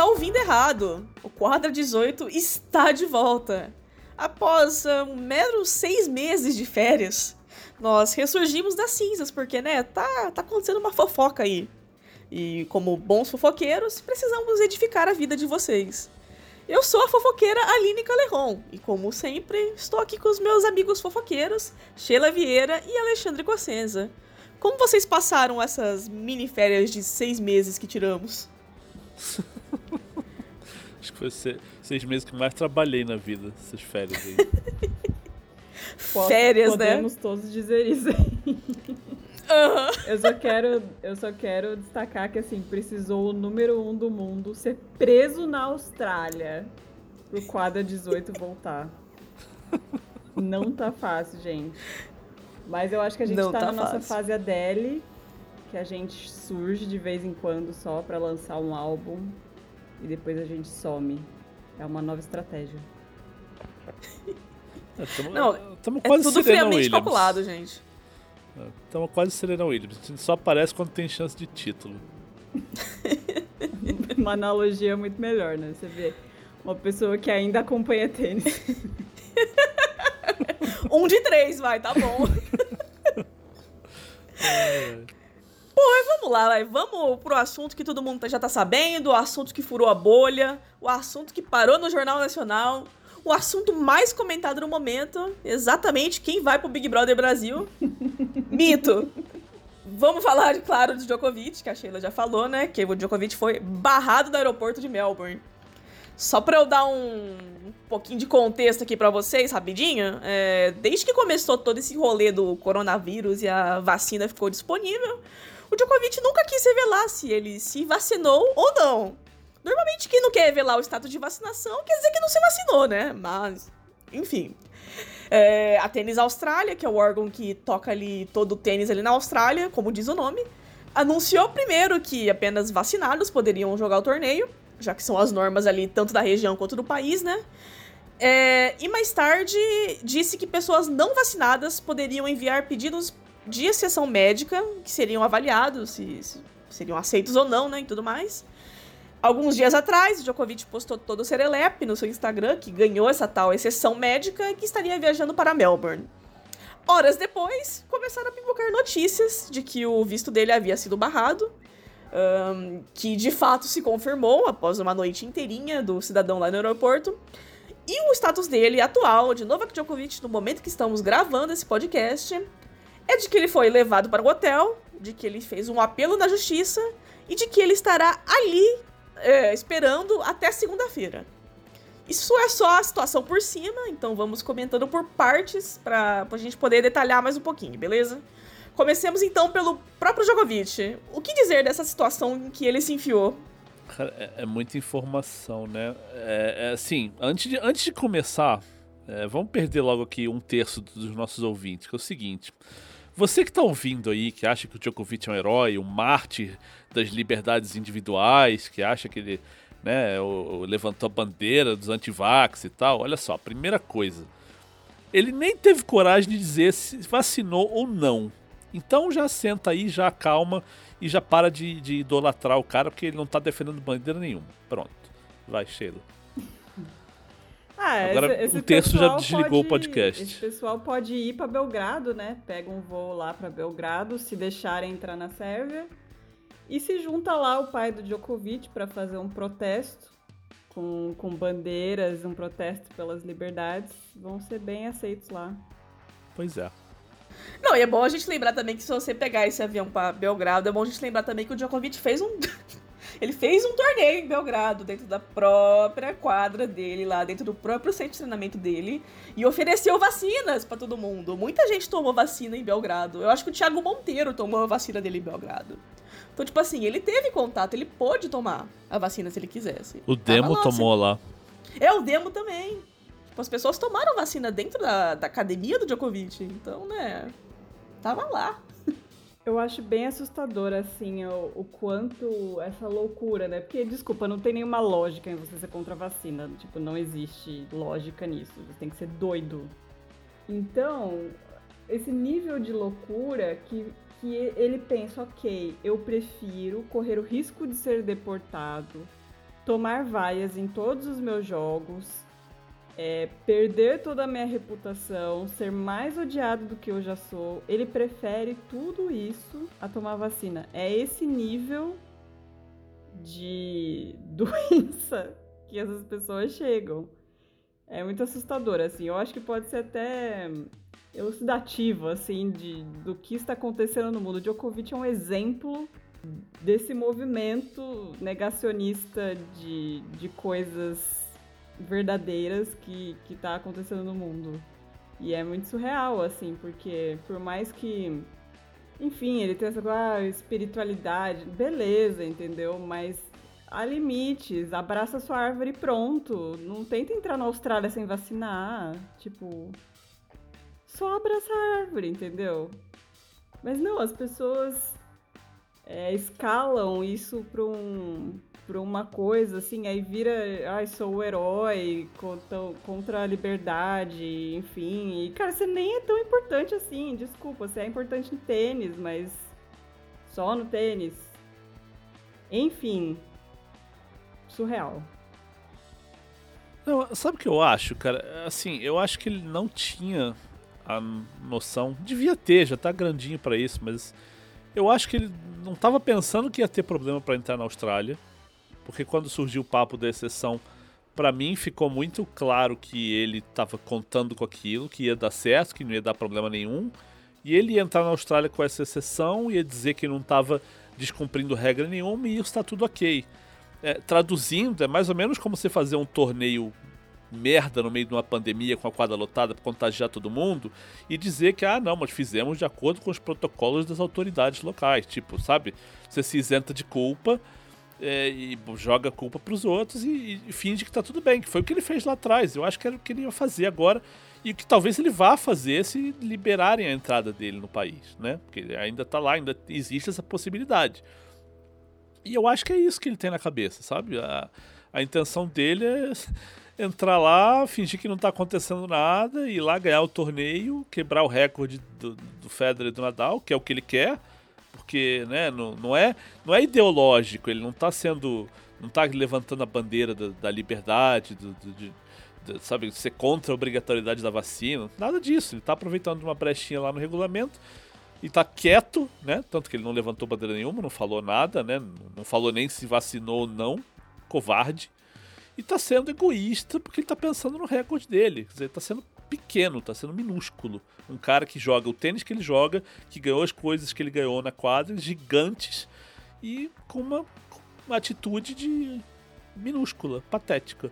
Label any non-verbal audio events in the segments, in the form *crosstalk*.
está ouvindo errado. O Quadra 18 está de volta. Após uh, um seis meses de férias, nós ressurgimos das cinzas, porque, né, tá, tá acontecendo uma fofoca aí. E como bons fofoqueiros, precisamos edificar a vida de vocês. Eu sou a fofoqueira Aline Caleron, e como sempre, estou aqui com os meus amigos fofoqueiros, Sheila Vieira e Alexandre Cossenza. Como vocês passaram essas mini férias de seis meses que tiramos? *laughs* *laughs* Acho que foi seis meses que mais trabalhei na vida, essas férias aí. *laughs* férias, Podemos né? Podemos todos dizer isso aí. *laughs* Uhum. Eu só quero, eu só quero destacar que assim precisou o número um do mundo ser preso na Austrália pro quadra 18 voltar. Não tá fácil, gente. Mas eu acho que a gente Não tá, tá na fácil. nossa fase Adele, que a gente surge de vez em quando só para lançar um álbum e depois a gente some. É uma nova estratégia. É, tamo, Não, tamo quase é tudo friamente Williams. calculado, gente. Estamos quase Serena Williams. A gente só aparece quando tem chance de título. *laughs* uma analogia muito melhor, né? Você vê uma pessoa que ainda acompanha tênis. *laughs* um de três, vai, tá bom. *laughs* Pô, vamos lá, vai. vamos pro assunto que todo mundo já tá sabendo, o assunto que furou a bolha, o assunto que parou no Jornal Nacional, o assunto mais comentado no momento, exatamente quem vai pro Big Brother Brasil. *laughs* Mito. Vamos falar, claro, do Djokovic, que a Sheila já falou, né? Que o Djokovic foi barrado do aeroporto de Melbourne. Só pra eu dar um, pouquinho de contexto aqui para vocês, rapidinho, é, desde que começou todo esse rolê do coronavírus e a vacina ficou disponível, o Djokovic nunca quis revelar se ele se vacinou ou não. Normalmente quem não quer revelar o status de vacinação quer dizer que não se vacinou, né? Mas, enfim. É, a Tênis Austrália, que é o órgão que toca ali todo o tênis ali na Austrália, como diz o nome, anunciou primeiro que apenas vacinados poderiam jogar o torneio, já que são as normas ali tanto da região quanto do país, né? É, e mais tarde disse que pessoas não vacinadas poderiam enviar pedidos de exceção médica, que seriam avaliados se, se seriam aceitos ou não, né, e tudo mais. Alguns dias atrás, Djokovic postou todo o serelepe no seu Instagram, que ganhou essa tal exceção médica e que estaria viajando para Melbourne. Horas depois, começaram a pipocar notícias de que o visto dele havia sido barrado, um, que de fato se confirmou após uma noite inteirinha do cidadão lá no aeroporto. E o status dele atual, de Novak Djokovic, no momento que estamos gravando esse podcast, é de que ele foi levado para o hotel, de que ele fez um apelo na justiça e de que ele estará ali é, esperando até segunda-feira. Isso é só a situação por cima, então vamos comentando por partes para a gente poder detalhar mais um pouquinho, beleza? Comecemos então pelo próprio Djokovic. O que dizer dessa situação em que ele se enfiou? Cara, é, é muita informação, né? É, é, assim, antes de, antes de começar, é, vamos perder logo aqui um terço dos nossos ouvintes, que é o seguinte. Você que está ouvindo aí, que acha que o Djokovic é um herói, um mártir das liberdades individuais, que acha que ele né, levantou a bandeira dos antivax e tal, olha só, primeira coisa, ele nem teve coragem de dizer se vacinou ou não. Então já senta aí, já acalma e já para de, de idolatrar o cara, porque ele não está defendendo bandeira nenhuma. Pronto. Vai, Sheila. Ah, Agora esse, esse um terço já desligou pode, o podcast. Esse pessoal pode ir para Belgrado, né? Pega um voo lá para Belgrado, se deixarem entrar na Sérvia. E se junta lá o pai do Djokovic para fazer um protesto com, com bandeiras, um protesto pelas liberdades. Vão ser bem aceitos lá. Pois é. Não, e é bom a gente lembrar também que se você pegar esse avião para Belgrado, é bom a gente lembrar também que o Djokovic fez um Ele fez um torneio em Belgrado, dentro da própria quadra dele, lá dentro do próprio centro de treinamento dele, e ofereceu vacinas para todo mundo. Muita gente tomou vacina em Belgrado. Eu acho que o Thiago Monteiro tomou a vacina dele em Belgrado. Então, tipo assim, ele teve contato, ele pôde tomar a vacina se ele quisesse. O Demo lá, tomou lá. É, o Demo também. Tipo, as pessoas tomaram vacina dentro da, da academia do Djokovic. Então, né, tava lá. Eu acho bem assustador, assim, o, o, quanto essa loucura, né? Porque, desculpa, não tem nenhuma lógica em você ser contra a vacina. Tipo, não existe lógica nisso. Você tem que ser doido. Então, esse nível de loucura que, que ele pensa, ok, eu prefiro correr o risco de ser deportado, tomar vaias em todos os meus jogos, é, perder toda a minha reputação, ser mais odiado do que eu já sou. Ele prefere tudo isso a tomar vacina. É esse nível de *laughs* doença que essas pessoas chegam. É muito assustador, assim. Eu acho que pode ser até elucidativo, assim, de, do que está acontecendo no mundo. O Djokovic é um exemplo desse movimento negacionista de, de coisas verdadeiras que, que tá acontecendo no mundo. E é muito surreal, assim, porque por mais que. Enfim, ele tem essa ah, espiritualidade, beleza, entendeu? Mas há limites, abraça sua árvore e pronto. Não tenta entrar na Austrália sem vacinar. Tipo. Só abraça a árvore, entendeu? Mas não, as pessoas é, escalam isso para um, pra uma coisa, assim, aí vira, ai, sou o herói contra, contra a liberdade, enfim. E, cara, você nem é tão importante assim, desculpa, você é importante no tênis, mas só no tênis. Enfim, surreal. Não, sabe o que eu acho, cara? Assim, eu acho que ele não tinha a noção. Devia ter, já tá grandinho para isso, mas eu acho que ele não estava pensando que ia ter problema para entrar na Austrália, porque quando surgiu o papo da exceção, para mim ficou muito claro que ele estava contando com aquilo, que ia dar certo, que não ia dar problema nenhum, e ele ia entrar na Austrália com essa exceção, ia dizer que não estava descumprindo regra nenhuma e isso está tudo ok. É, traduzindo, é mais ou menos como você fazer um torneio merda no meio de uma pandemia com a quadra lotada para contagiar todo mundo e dizer que, ah, não, mas fizemos de acordo com os protocolos das autoridades locais. Tipo, sabe? Você se isenta de culpa é, e joga a culpa os outros e, e, finge que tá tudo bem, que foi o que ele fez lá atrás. Eu acho que era o que ele ia fazer agora e que talvez ele vá fazer se liberarem a entrada dele no país, né? Porque ele ainda tá lá, ainda existe essa possibilidade. E eu acho que é isso que ele tem na cabeça, sabe? A, a intenção dele é *laughs* entrar lá, fingir que não tá acontecendo nada, ir lá ganhar o torneio, quebrar o recorde do, do Federer e do Nadal, que é o que ele quer, porque né, não, não, é, não é ideológico, ele não tá sendo. não tá levantando a bandeira da, da liberdade, do, do de, de, sabe, ser contra a obrigatoriedade da vacina, nada disso. Ele tá aproveitando uma brechinha lá no regulamento e tá quieto, né? Tanto que ele não levantou bandeira nenhuma, não falou nada, né? Não falou nem se vacinou ou não. Covarde e tá sendo egoísta porque ele tá pensando no recorde dele. Quer dizer, tá sendo pequeno, tá sendo minúsculo. Um cara que joga o tênis que ele joga, que ganhou as coisas que ele ganhou na quadra, gigantes, e com uma, uma atitude de minúscula, patética.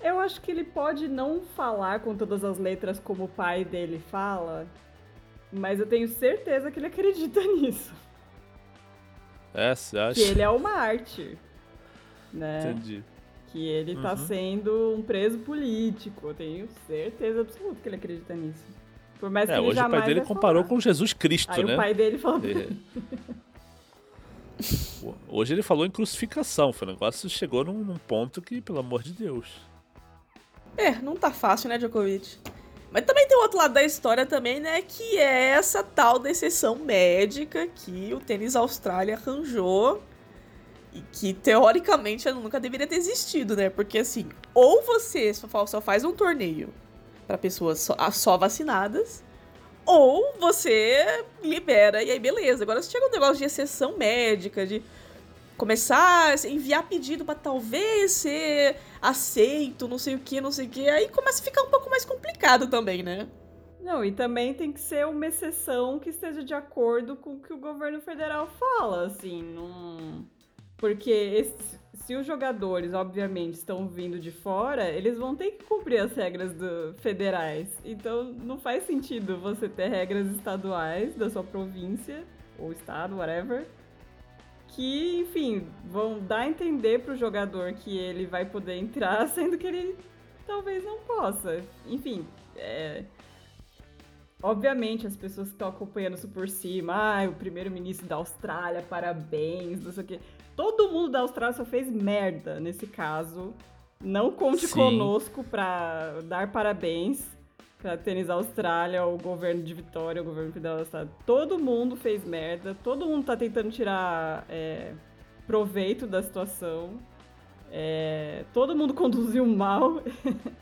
Eu acho que ele pode não falar com todas as letras como o pai dele fala, mas eu tenho certeza que ele acredita *laughs* nisso. É, você acha? Que ele é uma arte. Né? Entendi que ele está uhum. sendo um preso político. Eu tenho certeza absoluta que ele acredita nisso. Por mais é, que ele hoje o pai dele comparou falar. com Jesus Cristo, Aí né? o pai dele falou. É. *laughs* Hoje ele falou em crucificação. Foi um negócio que chegou num, num, ponto que, pelo amor de Deus. É, não tá fácil, né, Djokovic? Mas também tem o outro lado da história também, né? Que é essa tal decisão médica que o tênis Austrália arranjou que teoricamente nunca deveria ter existido, né? Porque assim, ou você só faz um torneio para pessoas só, só, vacinadas, ou você libera e aí beleza. Agora se chega um negócio de exceção médica, de começar a enviar pedido para talvez ser aceito, não sei o que, não sei o que, aí começa a ficar um pouco mais complicado também, né? Não, e também tem que ser uma exceção que esteja de acordo com o que o governo federal fala, assim, não porque esse, se os jogadores, obviamente, estão vindo de fora, eles vão ter que cumprir as regras do, federais. Então não faz sentido você ter regras estaduais da sua província, ou estado, whatever, que, enfim, vão dar a entender pro jogador que ele vai poder entrar, *laughs* sendo que ele talvez não possa. Enfim, é. Obviamente, as pessoas que estão acompanhando isso por cima, ah, o primeiro-ministro da Austrália, parabéns, não sei o quê. Todo mundo da Austrália só fez merda nesse caso. Não conte Sim. conosco para dar parabéns para Tênis Austrália, o governo de Vitória, o governo federal da Austrália. Todo mundo fez merda, todo mundo tá tentando tirar é, proveito da situação. É, todo mundo *laughs* conduziu mal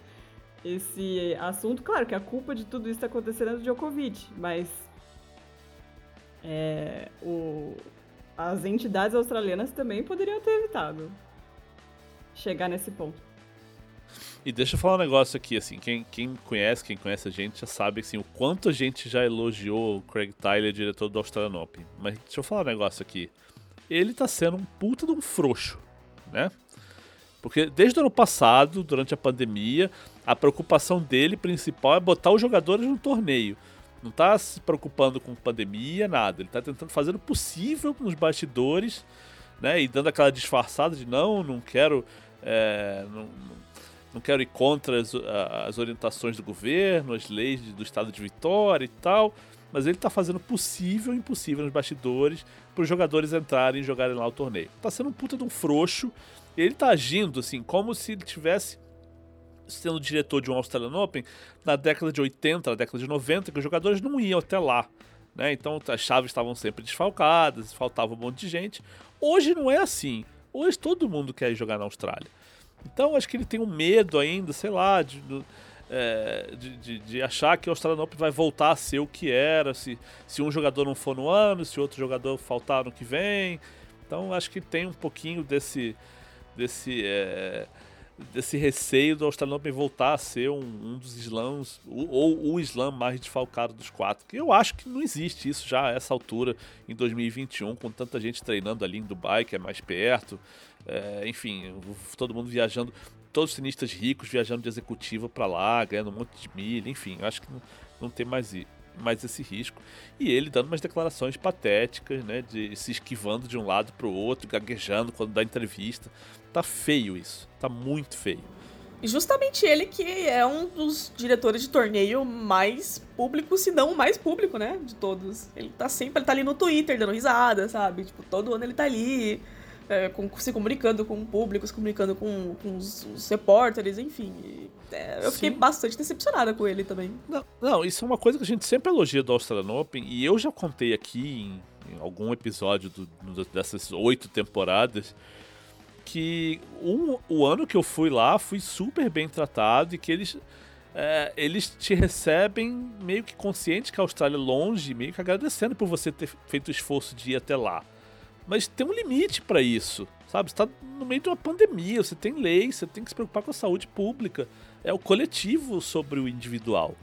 *laughs* esse assunto. Claro que a culpa de tudo isso está acontecendo é do Djokovic, mas é, o, as entidades australianas também poderiam ter evitado chegar nesse ponto. E deixa eu falar um negócio aqui, assim, quem, quem conhece, quem conhece a gente já sabe assim, o quanto a gente já elogiou o Craig Tyler, diretor do Australian Open. Mas deixa eu falar um negócio aqui. Ele tá sendo um puta de um frouxo, né? Porque desde o ano passado, durante a pandemia, a preocupação dele principal é botar os jogadores no torneio. Não tá se preocupando com pandemia, nada. Ele tá tentando fazer o possível nos bastidores, né? E dando aquela disfarçada de não, não quero. É, não, não quero ir contra as, as orientações do governo, as leis do estado de Vitória e tal, mas ele está fazendo o possível e impossível nos bastidores para os jogadores entrarem e jogarem lá o torneio. Tá sendo um puta de um frouxo, ele tá agindo assim, como se ele tivesse sendo diretor de um Australian Open na década de 80, na década de 90, que os jogadores não iam até lá. Né? Então as chaves estavam sempre desfalcadas, faltava um monte de gente. Hoje não é assim. Hoje todo mundo quer jogar na Austrália. Então acho que ele tem um medo ainda, sei lá, de, é, de, de, de, achar que o Australian Open vai voltar a ser o que era, se, se um jogador não for no ano, se outro jogador faltar no que vem. Então acho que tem um pouquinho desse, desse, é, desse receio do Australian Open voltar a ser um, um dos slams, ou o slam mais desfalcado dos quatro. Que eu acho que não existe isso já a essa altura, em 2021, com tanta gente treinando ali em Dubai, que é mais perto. É, enfim, todo mundo viajando, todos os tenistas ricos viajando de executiva para lá, ganhando um monte de milha, enfim, acho que não, não tem mais, mais esse risco. E ele dando umas declarações patéticas, né, de se esquivando de um lado para o outro, gaguejando quando dá entrevista. Tá feio isso, tá muito feio. E justamente ele que é um dos diretores de torneio mais público, se não o mais público, né? De todos. Ele tá sempre, ele tá ali no Twitter dando risada, sabe? Tipo, todo ano ele tá ali é, com, se comunicando com o público, se comunicando com, com os, os repórteres, enfim. É, eu Sim. fiquei bastante decepcionada com ele também. Não, não, isso é uma coisa que a gente sempre elogia do Australian Open, e eu já contei aqui em, em algum episódio do, dessas oito temporadas que um, o ano que eu fui lá fui super bem tratado e que eles. É, eles te recebem meio que consciente que a Austrália é longe, meio que agradecendo por você ter feito o esforço de ir até lá. Mas tem um limite para isso, sabe? Você tá no meio de uma pandemia, você tem lei, você tem que se preocupar com a saúde pública. É o coletivo sobre o individual.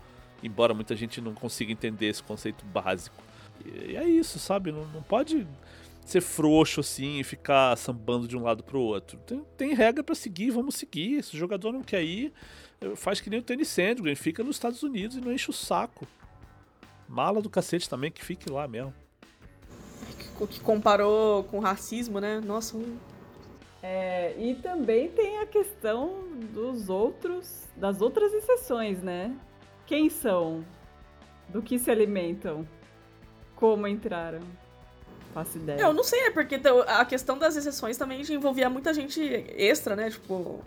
Embora muita gente não consiga entender esse conceito básico. E é isso, sabe? Não, não pode ser frouxo assim e ficar sambando de um lado pro outro. Tem, tem regra para seguir, vamos seguir. Se o jogador não quer ir, faz que nem o Tênis Sandgren, fica nos Estados Unidos e não enche o saco. Mala do cacete também, que fique lá mesmo que comparou com racismo, né? Nossa. Um... É, e também tem a questão dos outros, das outras exceções, né? Quem são? Do que se alimentam? Como entraram? Faço ideia. Eu não sei, né? Porque a questão das exceções também envolvia muita gente extra, né? Tipo,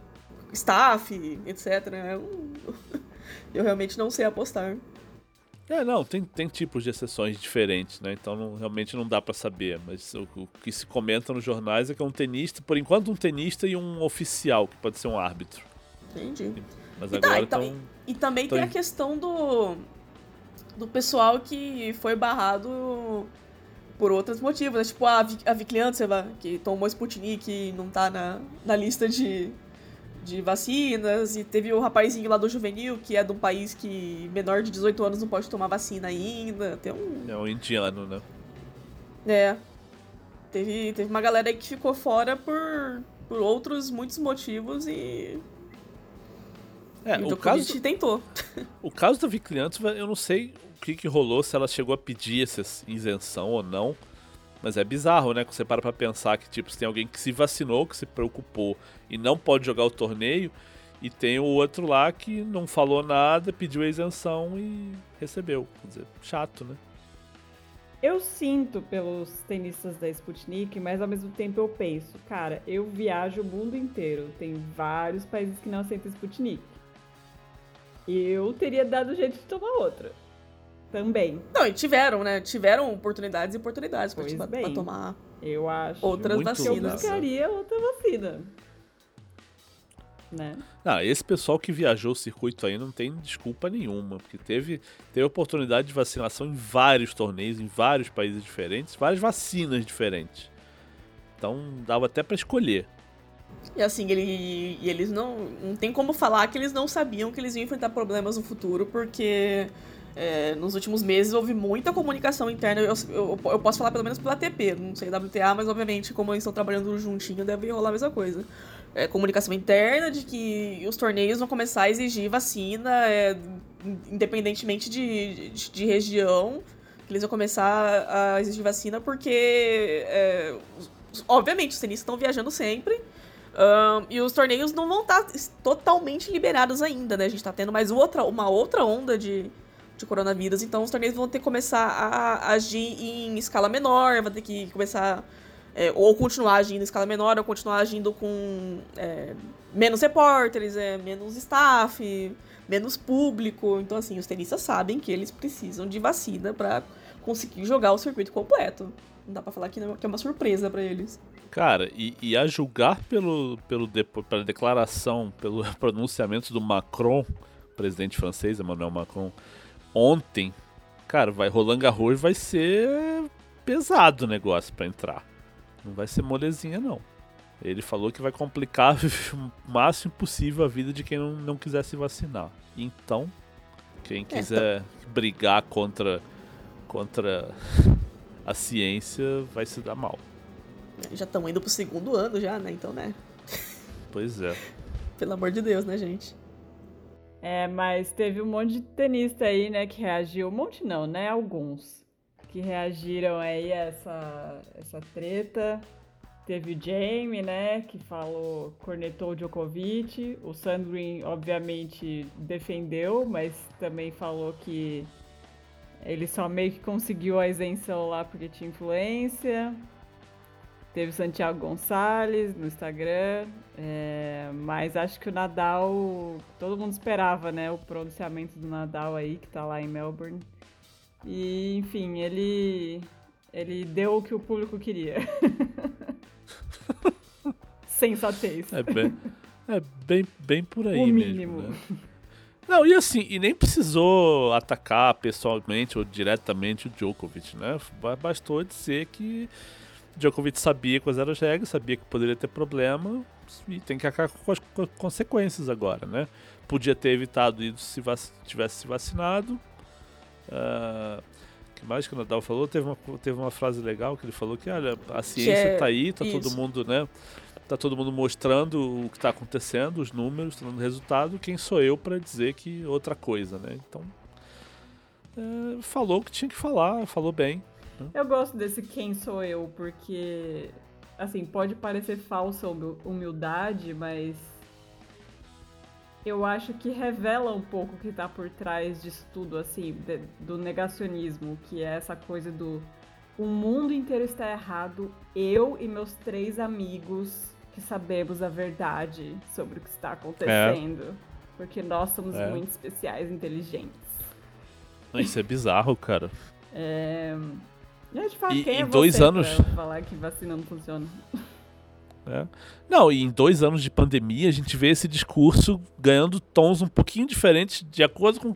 staff, etc. Eu, *laughs* eu realmente não sei apostar. É, não, tem, tem tipos de exceções diferentes, né? Então não, realmente não dá para saber. Mas o, o, que se comenta nos jornais é que é um tenista, por enquanto, um tenista e um oficial, que pode ser um árbitro. Entendi. Mas e tá, agora tá, tão, e, e, também tem a questão do, do pessoal que foi barrado por outros motivos, né? Tipo a, a Vikliantseva, que tomou Sputnik e não tá na, na lista de de vacinas, e teve o rapazinho lá do juvenil, que é de um país que menor de 18 anos não pode tomar vacina ainda. Tem um. É um indiano, né? É. Teve, teve uma galera aí que ficou fora por, por outros muitos motivos e. É, e o, caso tentou. *laughs* O caso da Vicliantes, eu não sei o que, que rolou, se ela chegou a pedir essa isenção ou não. Mas é bizarro, né? Quando você para pra pensar que, tipo, tem alguém que se vacinou, que se preocupou e não pode jogar o torneio, e tem o outro lá que não falou nada, pediu a isenção e recebeu. Quer dizer, chato, né? Eu sinto pelos tenistas da Sputnik, mas ao mesmo tempo eu penso, cara, eu viajo o mundo inteiro, tem vários países que não aceitam Sputnik. Eu teria dado jeito de tomar outra também. Não, e tiveram, né? Tiveram oportunidades e oportunidades pra, pra tomar eu acho outras vacinas. Eu buscaria outra vacina. né? Ah, esse pessoal que viajou o circuito aí não tem desculpa nenhuma, porque teve, teve oportunidade de vacinação em vários torneios, em vários países diferentes, várias vacinas diferentes. Então dava até para escolher. E assim, ele, e eles não. Não tem como falar que eles não sabiam que eles iam enfrentar problemas no futuro, porque é, nos últimos meses houve muita comunicação interna. Eu, eu, eu, posso falar pelo menos pela ATP, não sei WTA, mas obviamente, como eles estão trabalhando juntinho, deve rolar a mesma coisa. É, comunicação interna de que os torneios vão começar a exigir vacina, é, independentemente de, de, de, região, eles vão começar a exigir vacina porque, é, obviamente, os tenistas estão viajando sempre. Um, e os torneios não vão estar totalmente liberados ainda, né? A gente está tendo mais outra, uma outra onda de, de coronavírus, então os torneios vão ter que começar a agir em escala menor, vão ter que começar. É, ou continuar agindo em escala menor, ou continuar agindo com é, menos repórteres, é, menos staff, menos público. Então, assim, os tenistas sabem que eles precisam de vacina para conseguir jogar o circuito completo. Não dá pra falar que, não, que é uma surpresa para eles. Cara, e, e, a julgar pelo, pelo pela declaração, pelo *laughs* pronunciamento do Macron, presidente francês, Emmanuel Macron, ontem, cara, vai Roland Garros vai ser pesado o negócio para entrar. Não vai ser molezinha, não. Ele falou que vai complicar *laughs* o máximo possível a vida de quem não, não quiser se vacinar. Então, quem é, quiser é, brigar contra, contra *laughs* a ciência vai se dar mal. Já estão indo pro segundo ano já, né? Então, né? Pois é. Pelo amor de Deus, né, gente? É, mas teve um monte de tenista aí, né, que reagiu. Um monte não, né? Alguns. Que reagiram aí a essa, essa treta. Teve o Jamie, né, que falou, cornetou o Djokovic. O Sandrin, obviamente, defendeu, mas também falou que ele só meio que conseguiu a isenção lá porque tinha influência. Teve Santiago Gonçalves no Instagram, é, mas acho que o Nadal, todo mundo esperava, né, o pronunciamento do Nadal aí, que tá lá em Melbourne. E, enfim, ele, ele deu o que o público queria. *laughs* Sensatez. É bem, é bem, bem por aí o mínimo. Mesmo, né? Não, e assim, e nem precisou atacar pessoalmente ou diretamente o Djokovic, né? Bastou dizer que Djokovic sabia quais eram as regras, sabia que poderia ter problema e tem que acabar com as consequências agora, né? Podia ter evitado isso se tivesse se vacinado. Uh, que mais que o Nadal falou? Teve uma, teve uma frase legal que ele falou que, olha, a ciência está aí, tá isso. todo mundo, né? Tá todo mundo mostrando o que está acontecendo, os números, tá dando resultado. Quem sou eu para dizer que outra coisa, né? Então, é, falou o que tinha que falar, falou bem. Eu gosto desse quem sou eu, porque, assim, pode parecer falsa humildade, mas eu acho que revela um pouco o que tá por trás disso tudo, assim, de, do negacionismo, que é essa coisa do o mundo inteiro está errado, eu e meus três amigos que sabemos a verdade sobre o que está acontecendo. É. Porque nós somos é. muito especiais, inteligentes. Isso é bizarro, cara. É... Gente, fala, e, quem é em dois anos. falar que vacina não funciona. *laughs* É. Não, e em dois anos de pandemia a gente vê esse discurso ganhando tons um pouquinho diferentes de acordo com,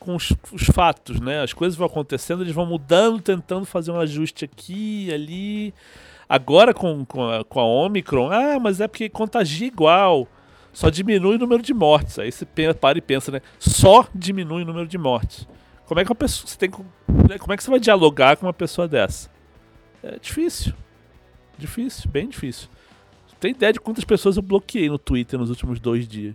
com os, os, fatos, né? As coisas vão acontecendo, eles vão mudando, tentando fazer um ajuste aqui ali. Agora com, com, a, com a Omicron, ah, mas é porque contagia igual. Só diminui o número de mortes. Aí você para e pensa, né? Só diminui o número de mortes. Como é que uma pessoa. Você tem, né, como é que você vai dialogar com uma pessoa dessa? É difícil. Difícil, bem difícil. Tem ideia de quantas pessoas eu bloqueei no Twitter nos últimos dois dias?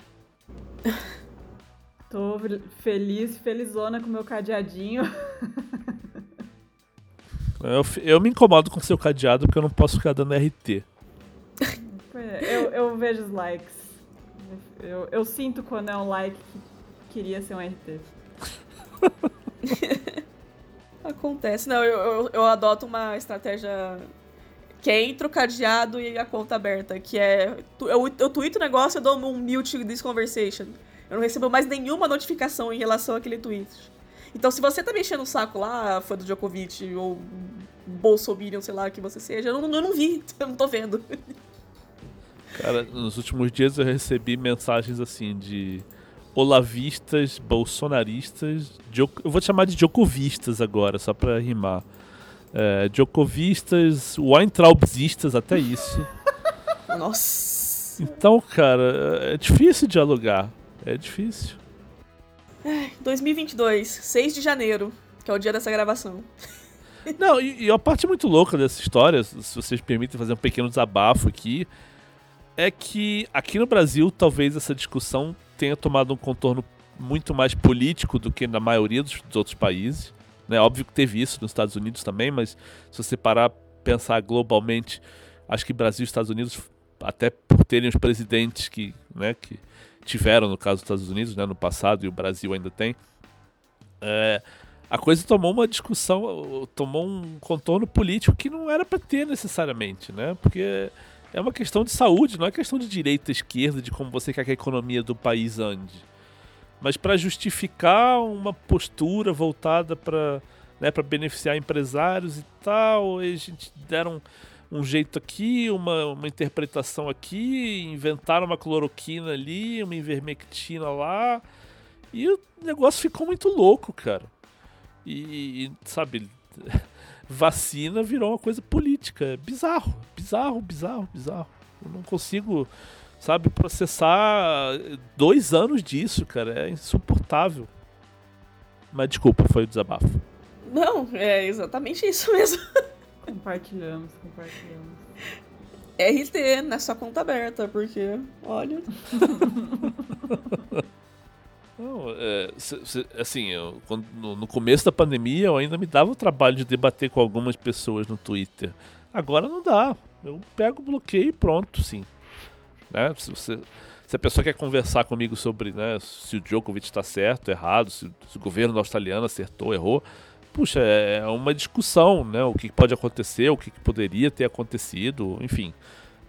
Tô feliz, felizona com meu cadeadinho. *laughs* Eu, eu me incomodo com seu cadeado porque eu não posso ficar dando RT. É, eu, eu vejo os likes. Eu, eu sinto quando é um like que queria ser um RT. *laughs* *laughs* Acontece. Não, eu, eu, eu, adoto uma estratégia que é entre o cadeado e a conta aberta, que é... Eu, eu tweeto o negócio e dou um mute this conversation. Eu não recebo mais nenhuma notificação em relação àquele tweet. Então, se você tá mexendo o saco lá, fã do Djokovic ou Bolsonaro, sei lá, que você seja, eu não, eu não vi, *laughs* eu não tô vendo. Cara, nos últimos dias eu recebi mensagens assim de olavistas, bolsonaristas, eu vou te chamar de jokovistas agora, só pra rimar. É, jokovistas, Weintraubsistas, até isso. Nossa. Então, cara, é difícil dialogar. É difícil. 2022, 6 de janeiro, que é o dia dessa gravação. *laughs* Não, e, e a parte muito louca dessa história, se vocês permitem fazer um pequeno desabafo aqui, é que aqui no Brasil talvez essa discussão tenha tomado um contorno muito mais político do que na maioria dos, dos outros países. Né? Óbvio que teve isso nos Estados Unidos também, mas se você parar pensar globalmente, acho que Brasil e Estados Unidos, até por terem os presidentes que, né, que tiveram no caso dos Estados Unidos né, no passado e o Brasil ainda tem, é, a coisa tomou uma discussão, tomou um contorno político que não era para ter necessariamente, né? Porque é uma questão de saúde, não é questão de direita, esquerda, de como você quer que a economia do país ande. Mas para justificar uma postura voltada para né, beneficiar empresários e tal, e a gente deram um, um jeito aqui, uma, uma interpretação aqui, inventaram uma cloroquina ali, uma ivermectina lá, e o negócio ficou muito louco, cara. E, e sabe, vacina virou uma coisa política. É bizarro, bizarro, bizarro, bizarro. Eu não consigo, sabe, processar dois anos disso, cara. É insuportável. Mas desculpa, foi o desabafo. Não, é exatamente isso mesmo. *laughs* Compartilhamos, compartilhamos. RT nessa conta aberta, porque, olha. *laughs* Não, é, assim, eu, quando, no, no, começo da pandemia eu ainda me dava o trabalho de debater com algumas pessoas no Twitter. Agora não dá. Eu pego, bloqueio e pronto, sim. Né? Se, você, se a pessoa quer conversar comigo sobre né, se o Djokovic está certo, errado, se, se, o governo australiano acertou, errou, puxa, é, é uma discussão, né? O que pode acontecer, o que poderia ter acontecido, enfim,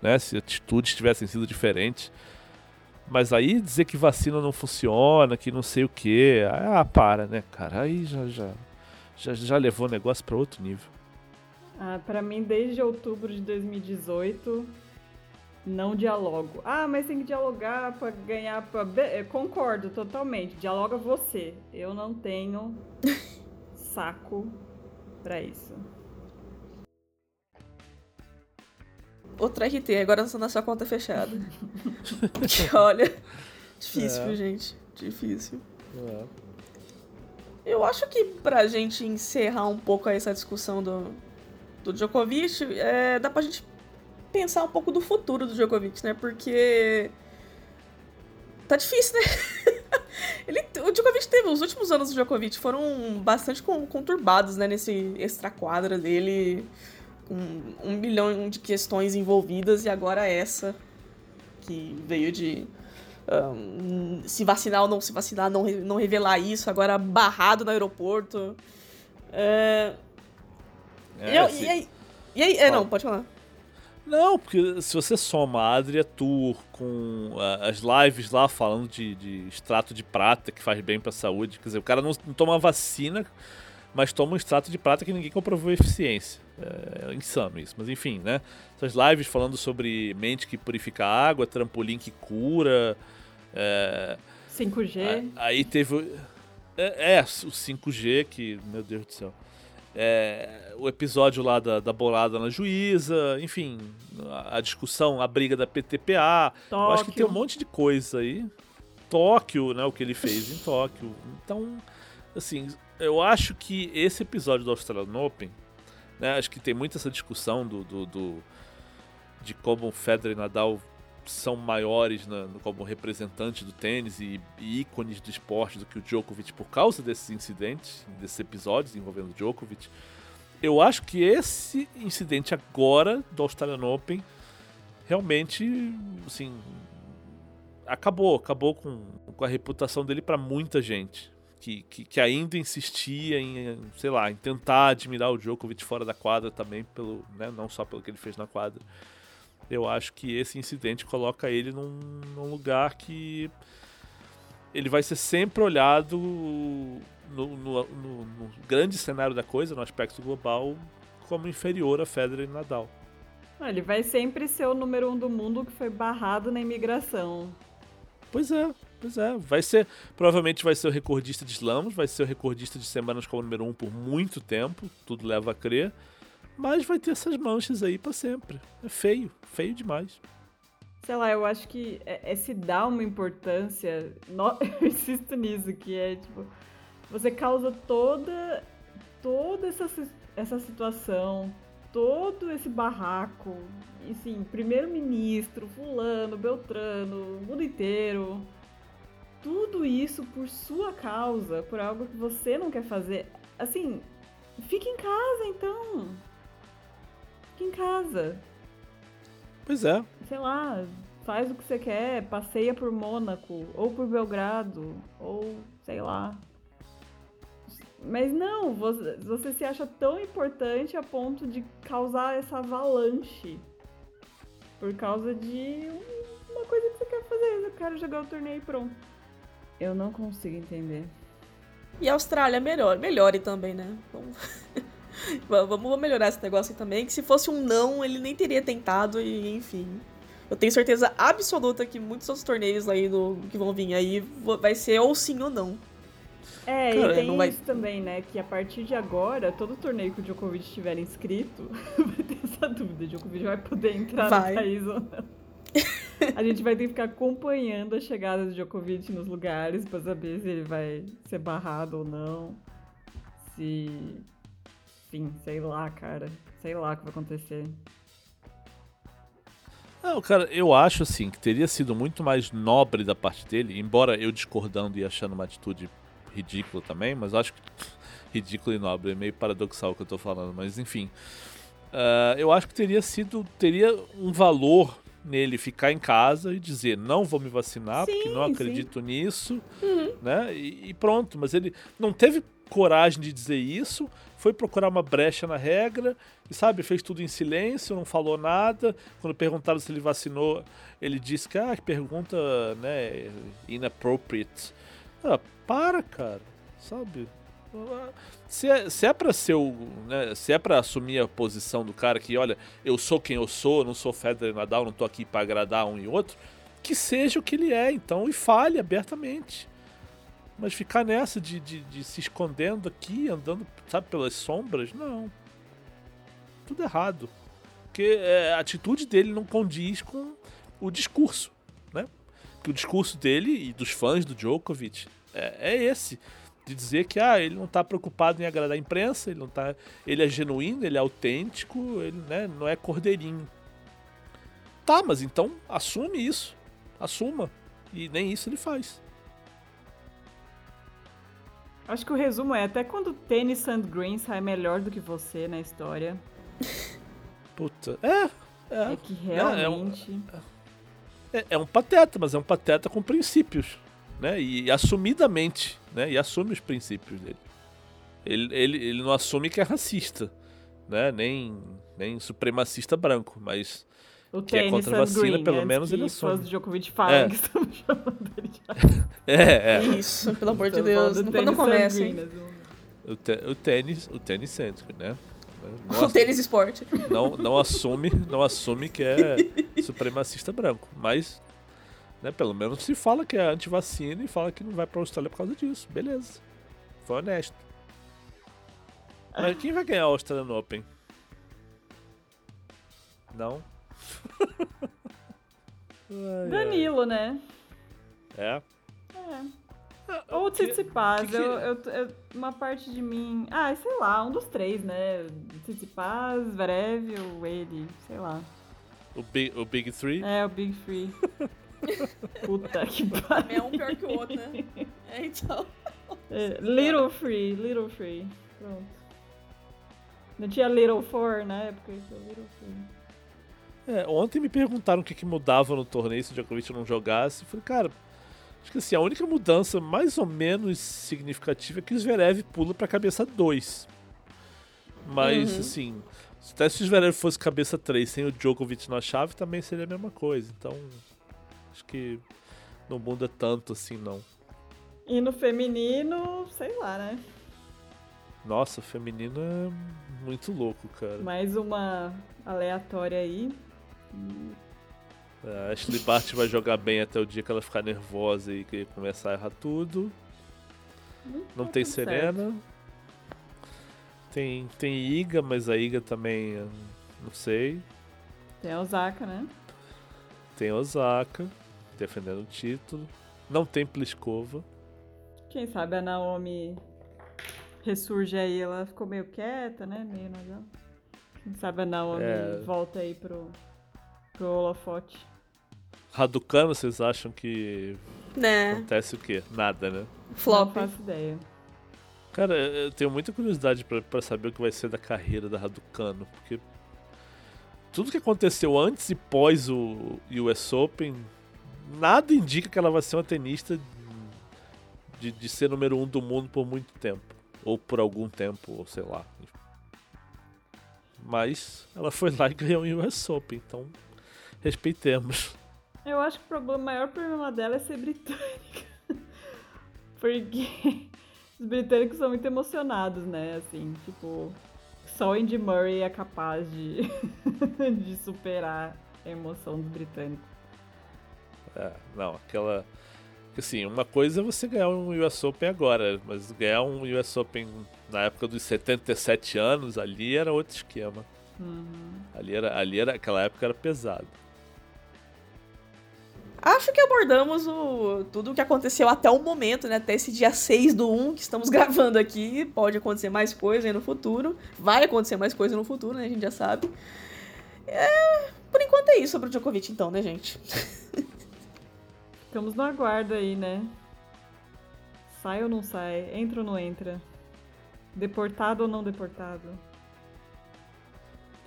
né? Se atitudes tivessem sido diferentes. Mas aí dizer que vacina não funciona, que não sei o que, ah, para, né, cara? Aí já já já, já levou o negócio para outro nível. Ah, para mim desde outubro de 2018 não dialogo. Ah, mas tem que dialogar para ganhar pra... concordo totalmente. Dialoga você. Eu não tenho *laughs* saco para isso. Outra RT, agora na sua conta fechada. Porque, *laughs* olha, difícil, é. gente. Difícil. É. Eu acho que pra gente encerrar um pouco essa discussão do, do Djokovic, é, dá pra gente pensar um pouco do futuro do Djokovic, né? Porque. Tá difícil, né? *laughs* Ele, o Djokovic teve. Os últimos anos do Djokovic foram bastante conturbados, né? Nesse extra-quadra dele com um milhão de questões envolvidas e agora essa que veio de um, se vacinar ou não se vacinar, não, não revelar isso, agora barrado no aeroporto. É... É, e, eu, e, aí, e aí, é, não, pode falar. Não, porque se você soma a Adria Tour com uh, as lives lá falando de, de, extrato de prata que faz bem pra saúde, quer dizer, o cara não, não toma vacina, mas toma um extrato de prata que ninguém comprovou eficiência. É, é insano isso, mas enfim, né? Essas lives falando sobre mente que purifica água, trampolim que cura. É, 5G. Aí teve. É, é, o 5G, que, meu Deus do céu. É, o episódio lá da, da bolada na juíza, enfim, a, a discussão, a briga da PTPA. Tóquio. Eu acho que tem um monte de coisa aí. Tóquio, né? O que ele fez em Tóquio. Então, assim, eu acho que esse episódio do Australian Open né? Acho que tem muito essa discussão do, do, do de como Federer e Nadal são maiores na, como representantes do tênis e, e, ícones do esporte do que o Djokovic por causa desses incidentes, desses episódios envolvendo o Djokovic. Eu acho que esse incidente agora do Australian Open realmente, assim, acabou, acabou com, com a reputação dele para muita gente que, que, que, ainda insistia em, sei lá, em tentar admirar o Djokovic fora da quadra também, pelo, né, não só pelo que ele fez na quadra. Eu acho que esse incidente coloca ele num, num lugar que ele vai ser sempre olhado no, no, no, no, grande cenário da coisa, no aspecto global, como inferior a Federer e Nadal. Ele vai sempre ser o número um do mundo que foi barrado na imigração. Pois é, pois é. Vai ser. Provavelmente vai ser o recordista de slams, vai ser o recordista de semanas como número um por muito tempo. Tudo leva a crer. Mas vai ter essas manchas aí para sempre. É feio, feio demais. Sei lá, eu acho que é, é se dá uma importância. No... *laughs* Eu insisto nisso, que é tipo. Você causa toda. toda essa, essa situação, todo esse barraco. E sim, primeiro-ministro, fulano, Beltrano, o mundo inteiro. Tudo isso por sua causa, por algo que você não quer fazer. Assim, fique em casa então. Fique em casa. Pois é. Sei lá, faz o que você quer, passeia por Mônaco, ou por Belgrado, ou sei lá. Mas não, você, você se acha tão importante a ponto de causar essa avalanche. Por causa de uma coisa que você quer fazer. Eu quero jogar o torneio e pronto. Eu não consigo entender. E a Austrália melhor, melhore também, né? Vamos... *laughs* Vamos melhorar esse negócio aí também. Que se fosse um não, ele nem teria tentado, e enfim. Eu tenho certeza absoluta que muitos outros torneios aí do, que vão vir aí vai ser ou sim ou não. É, Cara, e tem vai... isso também, né? Que a partir de agora, todo torneio que o Djokovic estiver inscrito, *laughs* vai ter essa dúvida. O Djokovic vai poder entrar vai. no país ou não. *laughs* a gente vai ter que ficar acompanhando a chegada do Djokovic nos lugares para saber se ele vai ser barrado ou não. Se. Enfim, sei lá, cara. Sei lá o que vai acontecer. Não, cara, eu acho assim que teria sido muito mais nobre da parte dele, embora eu discordando e achando uma atitude ridícula também, mas acho que *laughs* ridículo e nobre, é meio paradoxal o que eu tô falando, mas enfim. Uh, eu acho que teria sido. teria um valor nele ficar em casa e dizer não vou me vacinar sim, porque não acredito sim. nisso, uhum. né? E, e, pronto. Mas ele não teve coragem de dizer isso, foi procurar uma brecha na regra e sabe fez tudo em silêncio, não falou nada. Quando perguntaram se ele vacinou, ele disse que ah que pergunta né inappropriate. Ah, para, cara, sabe? Se é, se é pra ser o. Né, se é pra assumir a posição do cara que, olha, eu sou quem eu sou, não sou Federer Nadal, não tô aqui para agradar um e outro, que seja o que ele é, então, e fale abertamente. Mas ficar nessa de, de, de se escondendo aqui, andando, sabe, pelas sombras, não. Tudo errado. Porque é, a atitude dele não condiz com o discurso, né? O discurso dele e dos fãs do Djokovic é, é esse de dizer que ah, ele não está preocupado em agradar a imprensa, ele não tá, ele é genuíno, ele é autêntico, ele né, não é cordeirinho. Tá, mas então assume isso, assuma e nem isso ele faz. Acho que o resumo é até quando o Tennis Sandgreen sai melhor do que você na história. Puta, é. É, é que realmente. É, é, um, é, é um pateta, mas é um pateta com princípios né? E assumidamente, né? E assume os princípios dele. Ele, ele, ele não assume que é racista, né? Nem, nem supremacista branco, mas o que é contra a vacina, Green, pelo menos ele assume. Os Djokovic falam é. que estamos chamando ele de *laughs* é, é. Isso, pelo amor de Deus, não, não comece. O, te, o tênis, o tênis cêntrico, né? Não o tênis esporte. Não, não assume, não assume que é *laughs* supremacista branco, mas né? Pelo menos se fala que é anti-vacina e fala que não vai pra Austrália por causa disso. Beleza. Foi honesto. Mas quem vai ganhar a Australian Open? Não? *laughs* Danilo, né? É? É. é Ou o Tsitsipas, que. Eu, eu, eu, uma parte de mim... Ah, sei lá, um dos três, né? Tsitsipas, Zverev ou ele, sei lá. O Big, o big Three? É, o Big Three. *laughs* *laughs* Puta que pariu. É um pior que o outro, né? É, então. É, little Free, Little Free. Pronto. Não tinha Little Four na época, isso é Little Free. É, ontem me perguntaram o que, que mudava no torneio se o Djokovic não jogasse. Eu falei, cara, acho que assim, a única mudança mais ou menos significativa é que o Zverev pula pra cabeça 2. Mas, uhum. assim, se o Zverev fosse cabeça 3 sem o Djokovic na chave, também seria a mesma coisa. Então, Acho que não muda tanto assim, não. E no feminino, sei lá, né? Nossa, o feminino é muito louco, cara. Mais uma aleatória aí. É, a Ashley Bart vai jogar bem até o dia que ela ficar nervosa e começar a errar tudo. Não, Não tem Serena. Certo. Tem, tem Iga, mas a Iga também não sei. Tem a Osaka, né? Tem Osaka defendendo o título. Não tem Pliskova. Quem sabe a Naomi ressurge aí. Ela ficou meio quieta, né? Meio nada. Quem sabe a Naomi é... volta aí pro, pro holofote. Raducano, vocês acham que né? acontece o quê? Nada, né? Flop. Não faço ideia. Cara, eu tenho muita curiosidade para saber o que vai ser da carreira da Raducano, porque tudo que aconteceu antes e pós o US Open, nada indica que ela vai ser uma tenista de, de ser número um do mundo por muito tempo. Ou por algum tempo, ou sei lá. Mas ela foi lá e ganhou o US Open, então respeitemos. Eu acho que o problema, maior problema dela é ser britânica. *laughs* Porque *laughs* os britânicos são muito emocionados, né? Assim, tipo, só o Andy Murray é capaz de, *laughs* de superar a emoção dos britânicos. É, não, aquela. Assim, uma coisa é você ganhar um US Open agora, mas ganhar um US Open na época dos 77 anos, ali era outro esquema. Uhum. Ali, era, ali era, aquela época era pesado. Acho que abordamos o, tudo o que aconteceu até o momento, né? Até esse dia 6 do 1 que estamos *laughs* gravando aqui. Pode acontecer mais coisa aí no futuro. Vai acontecer mais coisa no futuro, né? A gente já sabe. É, por enquanto é isso sobre o Djokovic, então, né, gente? *laughs* Ficamos no aguardo aí, né? Sai ou não sai? Entra ou não entra? Deportado ou não deportado?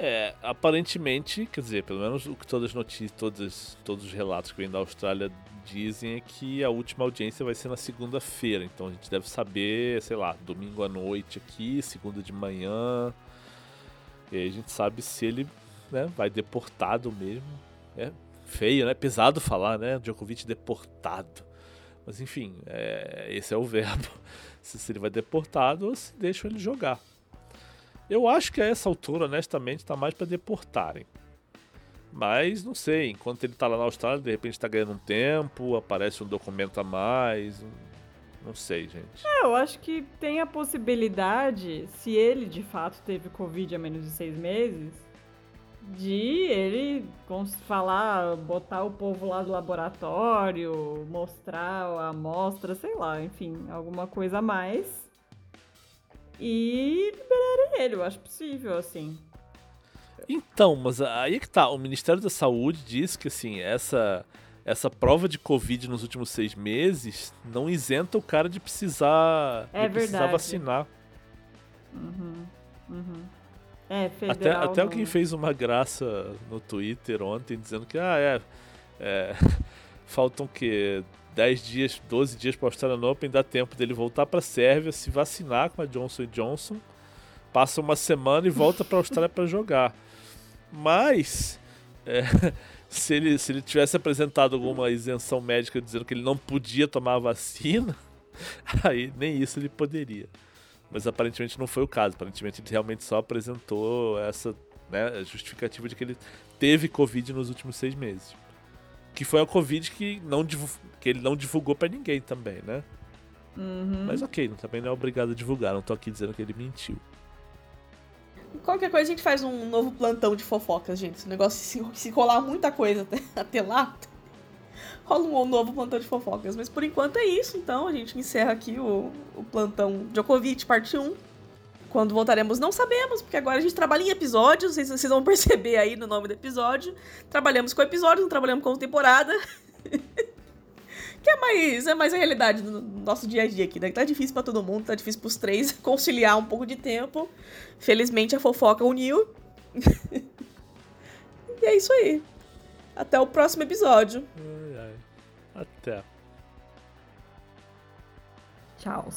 É, aparentemente, quer dizer, pelo menos o que todas as notícias, todos, todos os relatos que vêm da Austrália dizem é que a última audiência vai ser na segunda-feira. Então a gente deve saber, sei lá, domingo à noite aqui, segunda de manhã. E aí a gente sabe se ele né, vai deportado mesmo. É feio, né? Pesado falar, né? Djokovic deportado. Mas enfim, é, esse é o verbo. *laughs* Se ele vai deportado ou se deixam ele jogar. Eu acho que a essa altura, honestamente, tá mais para deportarem. Mas não sei, enquanto ele tá lá na Austrália, de repente tá ganhando um tempo, aparece um documento a mais. Não sei, gente. É, eu acho que tem a possibilidade, se ele de fato teve Covid há menos de seis meses, de ele falar, botar o povo lá do laboratório, mostrar a amostra, sei lá, enfim, alguma coisa a mais e ele. Eu acho possível, assim. Então, mas aí é que tá. O Ministério da Saúde diz que, assim, essa, essa prova de Covid nos últimos seis meses não isenta o cara de precisar, é de precisar vacinar. Uhum, uhum. É, federal, até, até alguém fez uma graça no Twitter ontem dizendo que, ah, é. é *laughs* faltam que 10 dias, 12 dias para o Australian Open, dá tempo dele voltar para a Sérvia, se vacinar com a Johnson Johnson, passa uma semana e volta para a Austrália para jogar. Mas é, *laughs* se, ele, se ele tivesse apresentado alguma isenção médica dizendo que ele não podia tomar a vacina, *laughs* aí nem isso ele poderia. Mas aparentemente não foi o caso. Aparentemente ele realmente só apresentou essa né, justificativa de que ele teve Covid nos últimos seis meses. Que foi a Covid que, não, que ele não divulgou para ninguém também, né? Uhum. Mas ok, também não é obrigado a divulgar, não tô aqui dizendo que ele mentiu. Qualquer coisa a gente faz um novo plantão de fofocas, gente. Esse negócio, se, se rolar muita coisa até, *laughs* até lá, rola um novo plantão de fofocas. Mas por enquanto é isso, então. A gente encerra aqui o, o plantão Djokovic, parte 1. Quando voltaremos, não sabemos, porque agora a gente trabalha em episódios, vocês, vocês vão *laughs* perceber aí no nome do episódio. Trabalhamos com episódios, não trabalhamos com temporada. *laughs* que é mais, é mais a realidade do nosso dia a dia aqui, né? Tá difícil para todo mundo, tá difícil pros três *laughs* conciliar um pouco de tempo. Felizmente a fofoca uniu. *laughs* e é isso aí. Até o próximo episódio. Ai, ai. Até. Tchau.